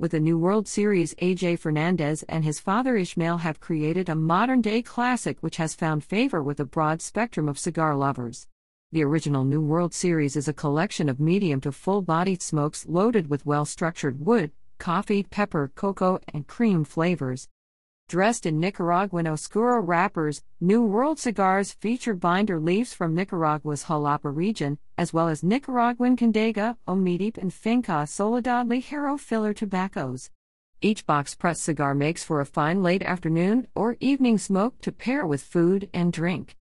With the new World Series, AJ Fernandez and his father Ishmael have created a modern day classic which has found favor with a broad spectrum of cigar lovers. The original New World Series is a collection of medium to full bodied smokes loaded with well structured wood, coffee, pepper, cocoa, and cream flavors. Dressed in Nicaraguan Oscuro wrappers, New World cigars feature binder leaves from Nicaragua's Jalapa region, as well as Nicaraguan Condega, Ometepe, and Finca Soledad Ligero filler tobaccos. Each box press cigar makes for a fine late afternoon or evening smoke to pair with food and drink.